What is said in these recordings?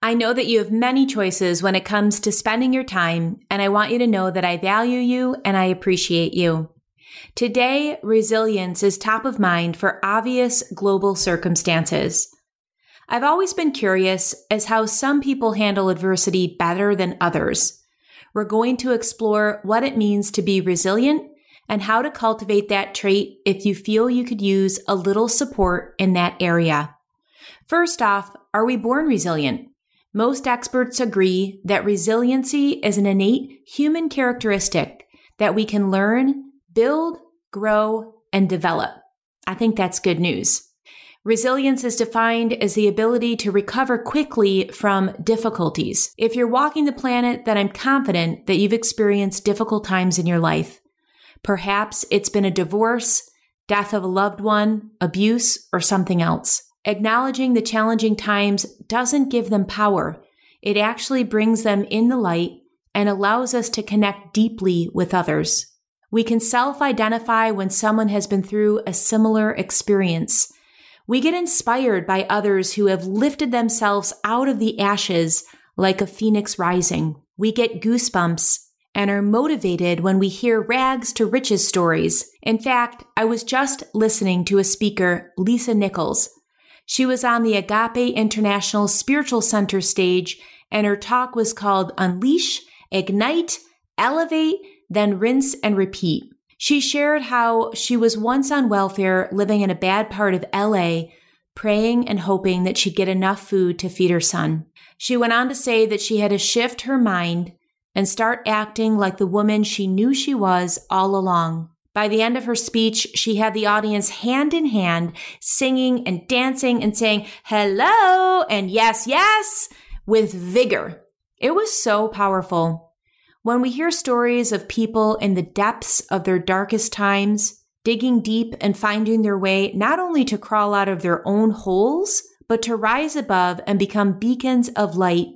I know that you have many choices when it comes to spending your time, and I want you to know that I value you and I appreciate you. Today, resilience is top of mind for obvious global circumstances. I've always been curious as how some people handle adversity better than others. We're going to explore what it means to be resilient and how to cultivate that trait if you feel you could use a little support in that area. First off, are we born resilient? Most experts agree that resiliency is an innate human characteristic that we can learn, build, grow, and develop. I think that's good news. Resilience is defined as the ability to recover quickly from difficulties. If you're walking the planet, then I'm confident that you've experienced difficult times in your life. Perhaps it's been a divorce, death of a loved one, abuse, or something else. Acknowledging the challenging times doesn't give them power. It actually brings them in the light and allows us to connect deeply with others. We can self identify when someone has been through a similar experience. We get inspired by others who have lifted themselves out of the ashes like a phoenix rising. We get goosebumps and are motivated when we hear rags to riches stories. In fact, I was just listening to a speaker, Lisa Nichols, she was on the Agape International Spiritual Center stage, and her talk was called Unleash, Ignite, Elevate, then Rinse and Repeat. She shared how she was once on welfare living in a bad part of LA, praying and hoping that she'd get enough food to feed her son. She went on to say that she had to shift her mind and start acting like the woman she knew she was all along. By the end of her speech, she had the audience hand in hand, singing and dancing and saying, hello and yes, yes, with vigor. It was so powerful. When we hear stories of people in the depths of their darkest times, digging deep and finding their way not only to crawl out of their own holes, but to rise above and become beacons of light,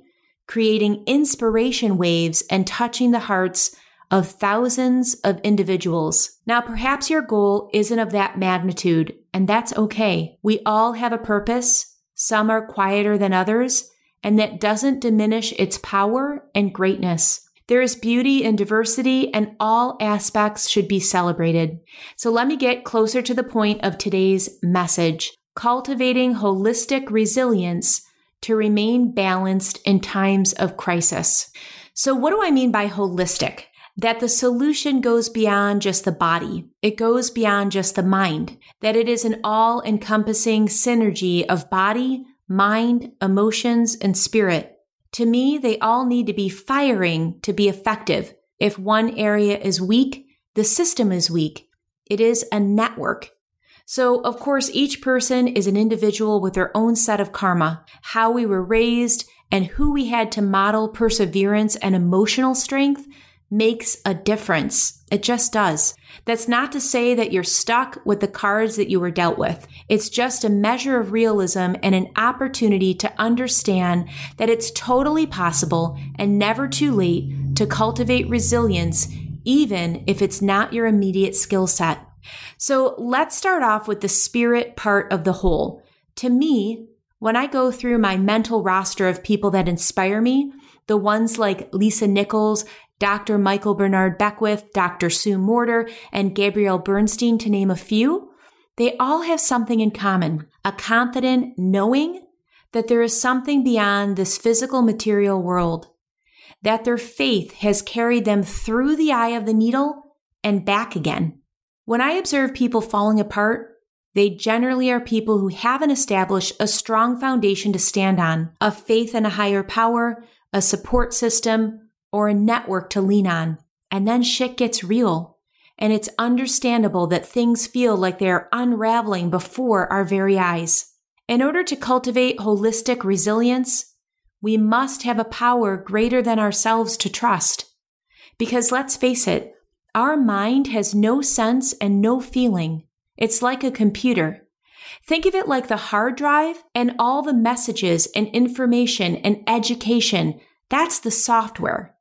creating inspiration waves and touching the hearts of thousands of individuals. Now, perhaps your goal isn't of that magnitude, and that's okay. We all have a purpose. Some are quieter than others, and that doesn't diminish its power and greatness. There is beauty in diversity, and all aspects should be celebrated. So let me get closer to the point of today's message cultivating holistic resilience to remain balanced in times of crisis. So, what do I mean by holistic? That the solution goes beyond just the body. It goes beyond just the mind, that it is an all encompassing synergy of body, mind, emotions, and spirit. To me, they all need to be firing to be effective. If one area is weak, the system is weak. It is a network. So, of course, each person is an individual with their own set of karma, how we were raised, and who we had to model perseverance and emotional strength makes a difference. It just does. That's not to say that you're stuck with the cards that you were dealt with. It's just a measure of realism and an opportunity to understand that it's totally possible and never too late to cultivate resilience, even if it's not your immediate skill set. So let's start off with the spirit part of the whole. To me, when I go through my mental roster of people that inspire me, the ones like Lisa Nichols, Dr. Michael Bernard Beckwith, Dr. Sue Morter, and Gabrielle Bernstein, to name a few, they all have something in common a confident knowing that there is something beyond this physical material world, that their faith has carried them through the eye of the needle and back again. When I observe people falling apart, they generally are people who haven't established a strong foundation to stand on, a faith in a higher power, a support system, or a network to lean on. And then shit gets real. And it's understandable that things feel like they are unraveling before our very eyes. In order to cultivate holistic resilience, we must have a power greater than ourselves to trust. Because let's face it, our mind has no sense and no feeling. It's like a computer. Think of it like the hard drive and all the messages and information and education. That's the software.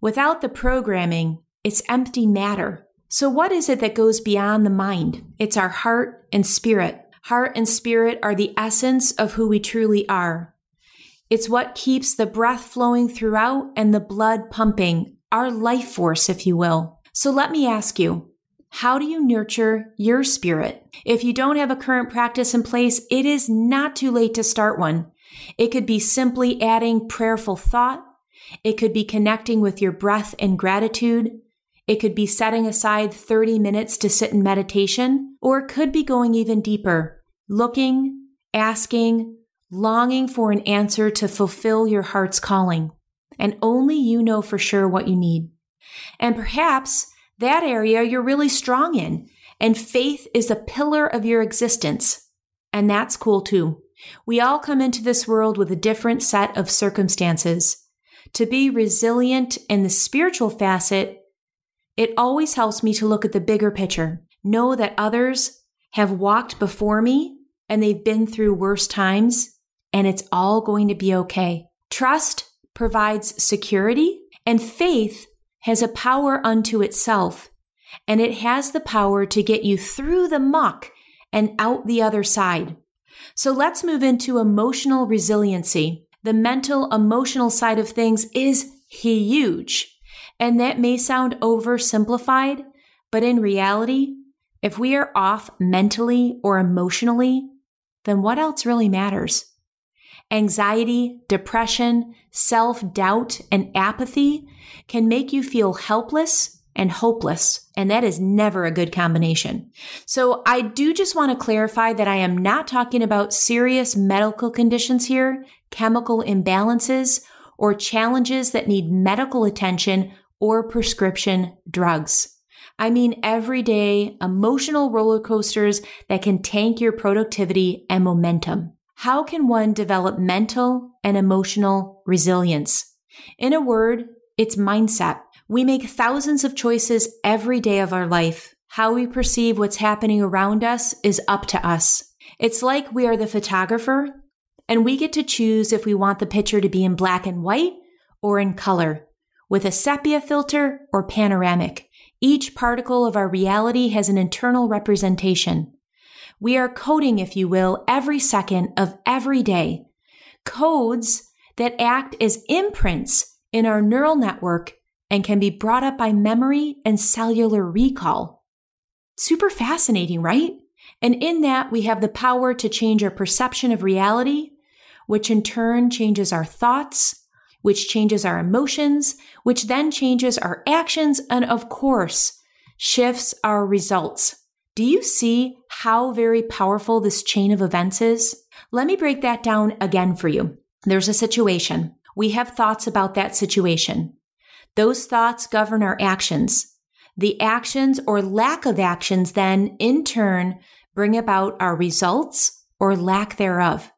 Without the programming, it's empty matter. So what is it that goes beyond the mind? It's our heart and spirit. Heart and spirit are the essence of who we truly are. It's what keeps the breath flowing throughout and the blood pumping, our life force, if you will. So let me ask you, how do you nurture your spirit? If you don't have a current practice in place, it is not too late to start one. It could be simply adding prayerful thought. It could be connecting with your breath and gratitude. It could be setting aside 30 minutes to sit in meditation, or it could be going even deeper, looking, asking, longing for an answer to fulfill your heart's calling. And only you know for sure what you need. And perhaps that area you're really strong in, and faith is a pillar of your existence. And that's cool too. We all come into this world with a different set of circumstances. To be resilient in the spiritual facet it always helps me to look at the bigger picture, know that others have walked before me and they've been through worse times and it's all going to be okay. Trust provides security and faith has a power unto itself and it has the power to get you through the muck and out the other side. So let's move into emotional resiliency. The mental emotional side of things is huge. And that may sound oversimplified, but in reality, if we are off mentally or emotionally, then what else really matters? Anxiety, depression, self doubt, and apathy can make you feel helpless and hopeless. And that is never a good combination. So I do just want to clarify that I am not talking about serious medical conditions here, chemical imbalances, or challenges that need medical attention or prescription drugs. I mean, everyday emotional roller coasters that can tank your productivity and momentum. How can one develop mental and emotional resilience? In a word, it's mindset. We make thousands of choices every day of our life. How we perceive what's happening around us is up to us. It's like we are the photographer and we get to choose if we want the picture to be in black and white or in color with a sepia filter or panoramic. Each particle of our reality has an internal representation. We are coding, if you will, every second of every day. Codes that act as imprints in our neural network and can be brought up by memory and cellular recall. Super fascinating, right? And in that, we have the power to change our perception of reality, which in turn changes our thoughts, which changes our emotions, which then changes our actions, and of course, shifts our results. Do you see how very powerful this chain of events is? Let me break that down again for you. There's a situation. We have thoughts about that situation. Those thoughts govern our actions. The actions or lack of actions then, in turn, bring about our results or lack thereof.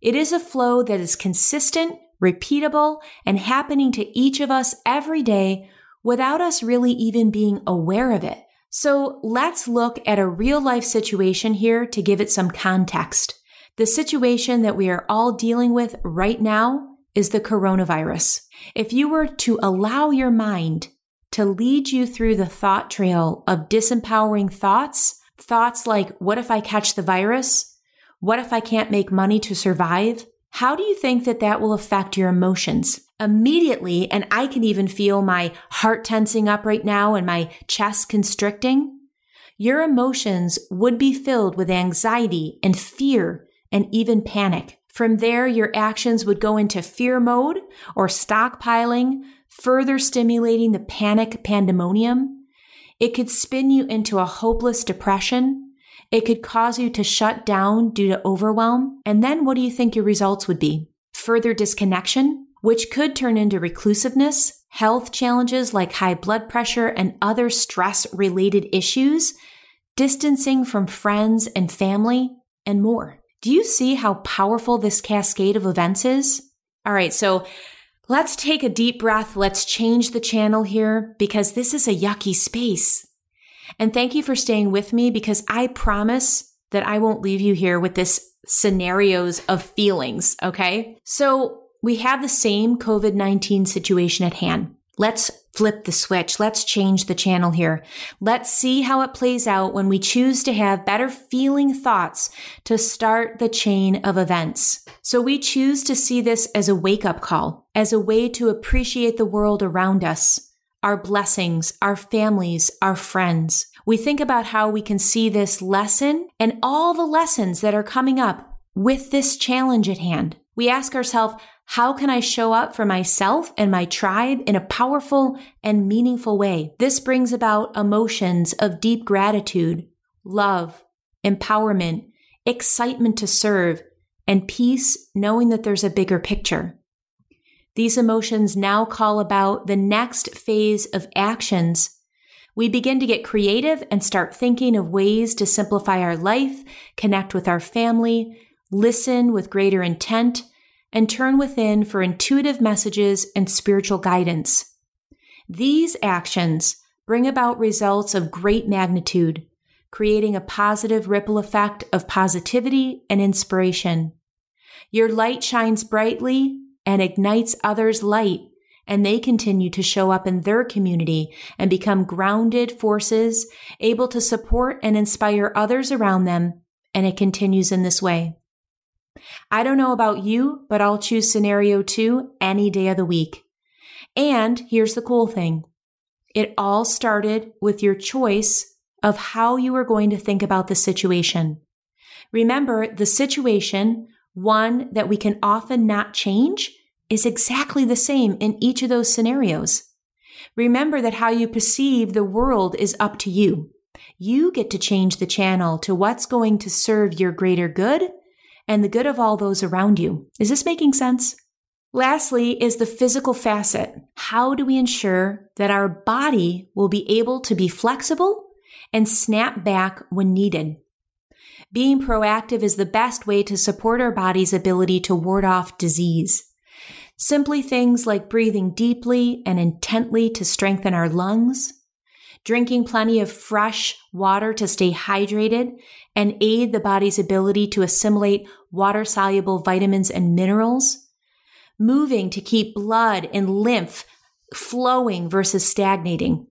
It is a flow that is consistent repeatable, and happening to each of us every day without us really even being aware of it. So let's look at a real life situation here to give it some context. The situation that we are all dealing with right now is the coronavirus. If you were to allow your mind to lead you through the thought trail of disempowering thoughts, thoughts like, what if I catch the virus? What if I can't make money to survive? How do you think that that will affect your emotions? Immediately, and I can even feel my heart tensing up right now and my chest constricting. Your emotions would be filled with anxiety and fear and even panic. From there, your actions would go into fear mode or stockpiling, further stimulating the panic pandemonium. It could spin you into a hopeless depression it could cause you to shut down due to overwhelm. And then what do you think your results would be? Further disconnection, which could turn into reclusiveness, health challenges like high blood pressure and other stress related issues, distancing from friends and family, and more. Do you see how powerful this cascade of events is? All right, so let's take a deep breath. Let's change the channel here because this is a yucky space. And thank you for staying with me because I promise that I won't leave you here with this scenarios of feelings. Okay. So we have the same COVID 19 situation at hand. Let's flip the switch. Let's change the channel here. Let's see how it plays out when we choose to have better feeling thoughts to start the chain of events. So we choose to see this as a wake up call, as a way to appreciate the world around us, our blessings, our families, our friends. We think about how we can see this lesson and all the lessons that are coming up with this challenge at hand. We ask ourselves, how can I show up for myself and my tribe in a powerful and meaningful way? This brings about emotions of deep gratitude, love, empowerment, excitement to serve, and peace knowing that there's a bigger picture. These emotions now call about the next phase of actions. We begin to get creative and start thinking of ways to simplify our life, connect with our family, listen with greater intent, and turn within for intuitive messages and spiritual guidance. These actions bring about results of great magnitude, creating a positive ripple effect of positivity and inspiration. Your light shines brightly and ignites others' light, and they continue to show up in their community and become grounded forces, able to support and inspire others around them, and it continues in this way. I don't know about you, but I'll choose scenario two any day of the week. And here's the cool thing. It all started with your choice of how you are going to think about the situation. Remember, the situation, one that we can often not change, is exactly the same in each of those scenarios. Remember that how you perceive the world is up to you. You get to change the channel to what's going to serve your greater good and the good of all those around you. Is this making sense? Lastly, is the physical facet. How do we ensure that our body will be able to be flexible and snap back when needed? Being proactive is the best way to support our body's ability to ward off disease. Simply things like breathing deeply and intently to strengthen our lungs, drinking plenty of fresh water to stay hydrated and aid the body's ability to assimilate water soluble vitamins and minerals, moving to keep blood and lymph flowing versus stagnating,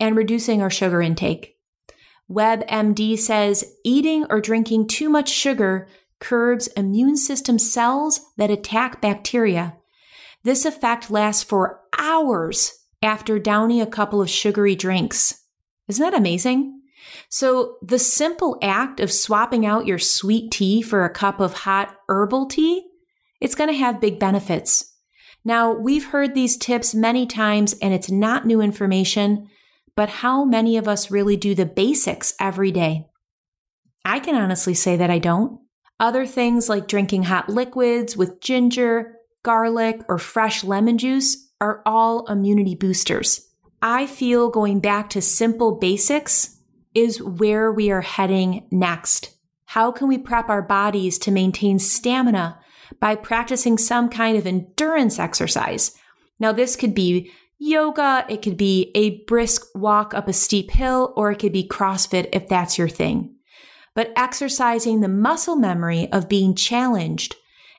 and reducing our sugar intake. WebMD says eating or drinking too much sugar curbs immune system cells that attack bacteria. This effect lasts for hours after downing a couple of sugary drinks. Isn't that amazing? So the simple act of swapping out your sweet tea for a cup of hot herbal tea, it's going to have big benefits. Now, we've heard these tips many times and it's not new information, but how many of us really do the basics every day? I can honestly say that I don't. Other things like drinking hot liquids with ginger, garlic, or fresh lemon juice are all immunity boosters. I feel going back to simple basics is where we are heading next. How can we prep our bodies to maintain stamina by practicing some kind of endurance exercise? Now, this could be yoga, it could be a brisk walk up a steep hill, or it could be CrossFit if that's your thing. But exercising the muscle memory of being challenged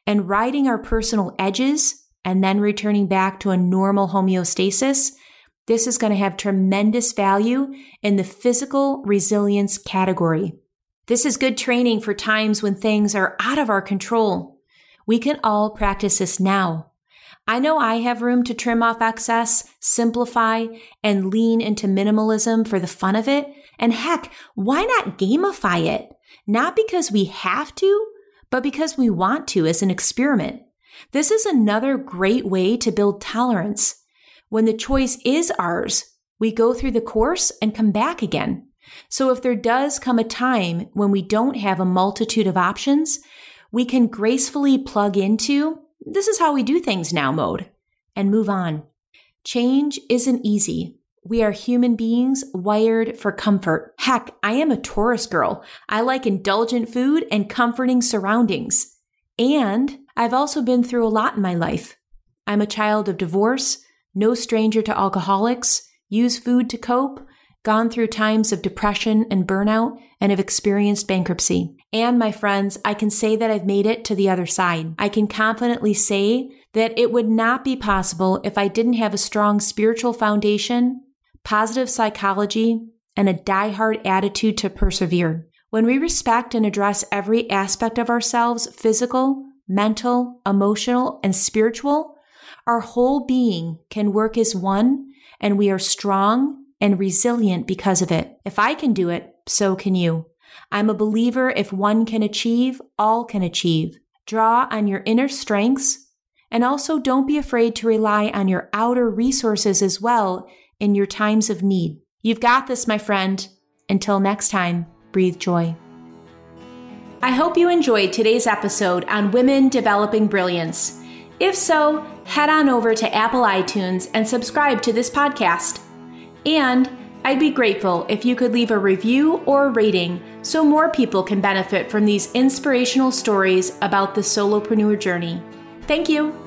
and riding our personal edges and then returning back to a normal homeostasis, this is going to have tremendous value in the physical resilience category. This is good training for times when things are out of our control. We can all practice this now. I know I have room to trim off excess, simplify, and lean into minimalism for the fun of it. And heck, why not gamify it? Not because we have to, but because we want to as an experiment. This is another great way to build tolerance. When the choice is ours, we go through the course and come back again. So if there does come a time when we don't have a multitude of options, we can gracefully plug into this is how we do things now mode and move on. Change isn't easy. We are human beings wired for comfort. Heck, I am a Taurus girl. I like indulgent food and comforting surroundings. And I've also been through a lot in my life. I'm a child of divorce, no stranger to alcoholics, use food to cope, gone through times of depression and burnout, and have experienced bankruptcy. And my friends, I can say that I've made it to the other side. I can confidently say that it would not be possible if I didn't have a strong spiritual foundation, positive psychology, and a die-hard attitude to persevere. When we respect and address every aspect of ourselves physical, mental, emotional, and spiritual our whole being can work as one, and we are strong and resilient because of it. If I can do it, so can you. I'm a believer if one can achieve, all can achieve. Draw on your inner strengths and also don't be afraid to rely on your outer resources as well in your times of need. You've got this, my friend. Until next time, breathe joy. I hope you enjoyed today's episode on women developing brilliance. If so, head on over to Apple iTunes and subscribe to this podcast. And I'd be grateful if you could leave a review or rating so more people can benefit from these inspirational stories about the solopreneur journey. Thank you.